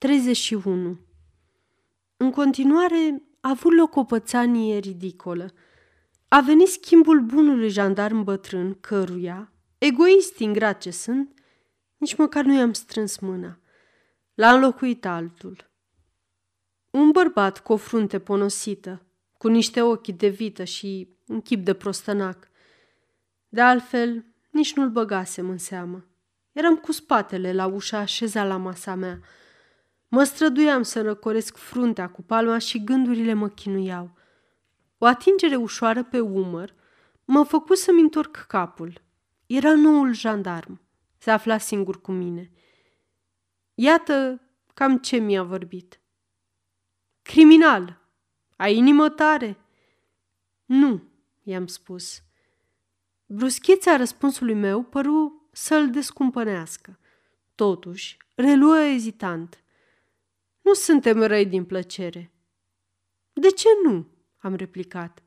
31. În continuare a avut loc o pățanie ridicolă. A venit schimbul bunului jandarm bătrân, căruia, egoist ingrat ce sunt, nici măcar nu i-am strâns mâna. L-a înlocuit altul. Un bărbat cu o frunte ponosită, cu niște ochi de vită și un chip de prostănac. De altfel, nici nu-l băgasem în seamă. Eram cu spatele la ușa așezat la masa mea. Mă străduiam să răcoresc fruntea cu palma și gândurile mă chinuiau. O atingere ușoară pe umăr mă făcu să-mi întorc capul. Era noul jandarm. Se afla singur cu mine. Iată cam ce mi-a vorbit. Criminal! Ai inimă tare? Nu, i-am spus. Bruschețea răspunsului meu păru să-l descumpănească. Totuși, reluă ezitant. Nu suntem răi din plăcere. De ce nu? am replicat.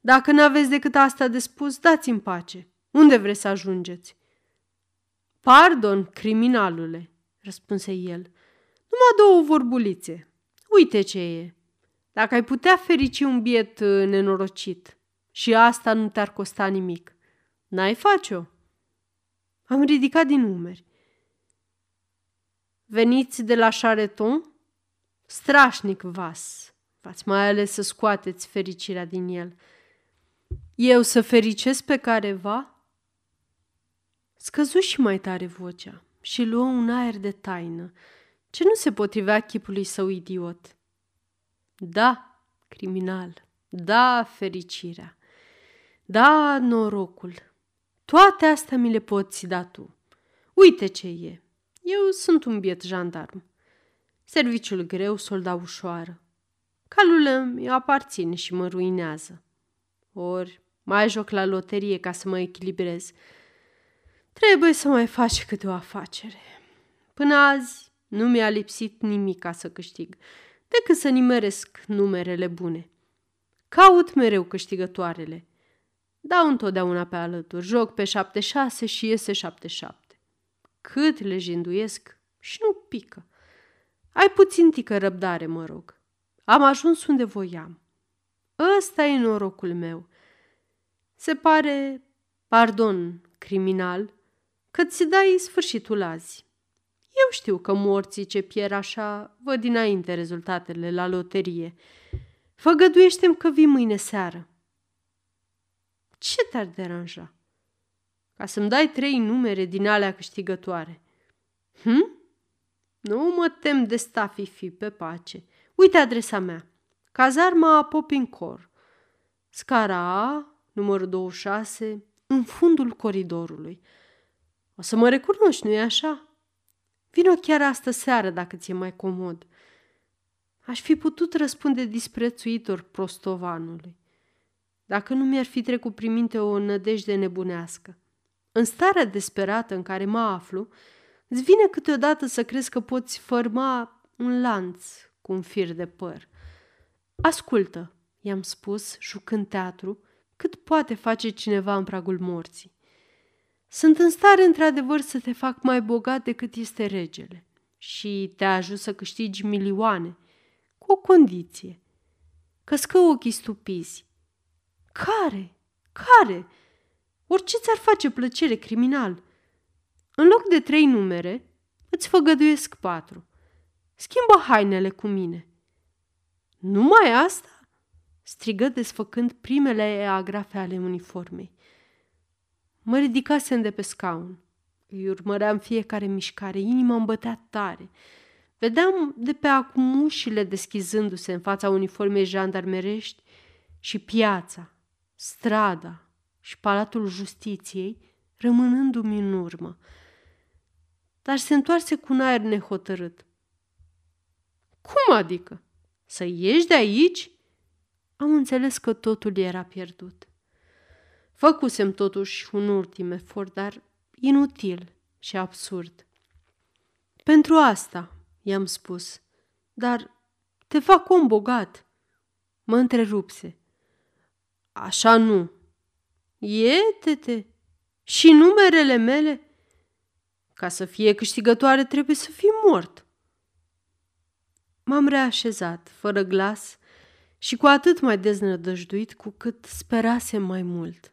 Dacă n-aveți decât asta de spus, dați-mi pace. Unde vreți să ajungeți? Pardon, criminalule, răspunse el. Numai două vorbulițe. Uite ce e. Dacă ai putea ferici un biet uh, nenorocit și asta nu te-ar costa nimic, n-ai face-o? Am ridicat din umeri. Veniți de la Chareton? Strașnic vas. V-ați mai ales să scoateți fericirea din el. Eu să fericesc pe careva? Scăzu și mai tare vocea și luă un aer de taină, ce nu se potrivea chipului său idiot. Da, criminal, da, fericirea, da, norocul, toate astea mi le poți da tu. Uite ce e, eu sunt un biet jandarm. Serviciul greu, solda ușoară. Calul îmi aparține și mă ruinează. Ori mai joc la loterie ca să mă echilibrez. Trebuie să mai faci câte o afacere. Până azi nu mi-a lipsit nimic ca să câștig, decât să nimeresc numerele bune. Caut mereu câștigătoarele. Dau întotdeauna pe alături, joc pe 7-6 și iese 7-7. Cât le jinduiesc și nu pică. Ai puțin tică răbdare, mă rog. Am ajuns unde voiam. Ăsta e norocul meu. Se pare, pardon, criminal, că ți dai sfârșitul azi. Eu știu că morții ce pierd așa văd dinainte rezultatele la loterie. Făgăduiește-mi că vii mâine seară. Ce te-ar deranja? Ca să-mi dai trei numere din alea câștigătoare. Hm? Nu mă tem de stafifi pe pace. Uite adresa mea. Cazarma Popincor. Scara A, numărul 26, în fundul coridorului. O să mă recunoști, nu-i așa? Vino chiar astă seară dacă ți-e mai comod. Aș fi putut răspunde disprețuitor prostovanului, dacă nu mi-ar fi trecut prin minte o nădejde nebunească. În starea desperată în care mă aflu, îți vine câteodată să crezi că poți forma un lanț cu un fir de păr. Ascultă, i-am spus, jucând teatru, cât poate face cineva în pragul morții. Sunt în stare, într-adevăr, să te fac mai bogat decât este regele și te ajut să câștigi milioane, cu o condiție. Că scă ochii stupizi. Care? Care? Orice ți-ar face plăcere criminal. În loc de trei numere, îți făgăduiesc patru. Schimbă hainele cu mine. Numai asta? strigă desfăcând primele agrafe ale uniformei. Mă ridicasem de pe scaun. Îi urmăream fiecare mișcare, inima îmi bătea tare. Vedeam de pe acum ușile deschizându-se în fața uniformei jandarmerești și piața, strada și palatul justiției rămânându-mi în urmă. Dar se întoarse cu un aer nehotărât. Cum adică? Să ieși de aici?" Am înțeles că totul era pierdut. Făcusem totuși un ultim efort, dar inutil și absurd. Pentru asta, i-am spus, dar te fac om bogat. Mă întrerupse. Așa nu. Iete-te! Și numerele mele? Ca să fie câștigătoare trebuie să fii mort. M-am reașezat, fără glas, și cu atât mai deznădăjduit cu cât sperase mai mult.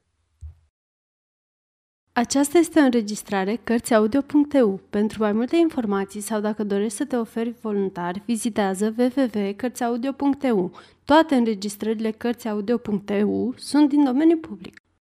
Aceasta este o înregistrare Cărțiaudio.eu. Pentru mai multe informații sau dacă dorești să te oferi voluntar, vizitează www.cărțiaudio.eu. Toate înregistrările Cărțiaudio.eu sunt din domeniu public.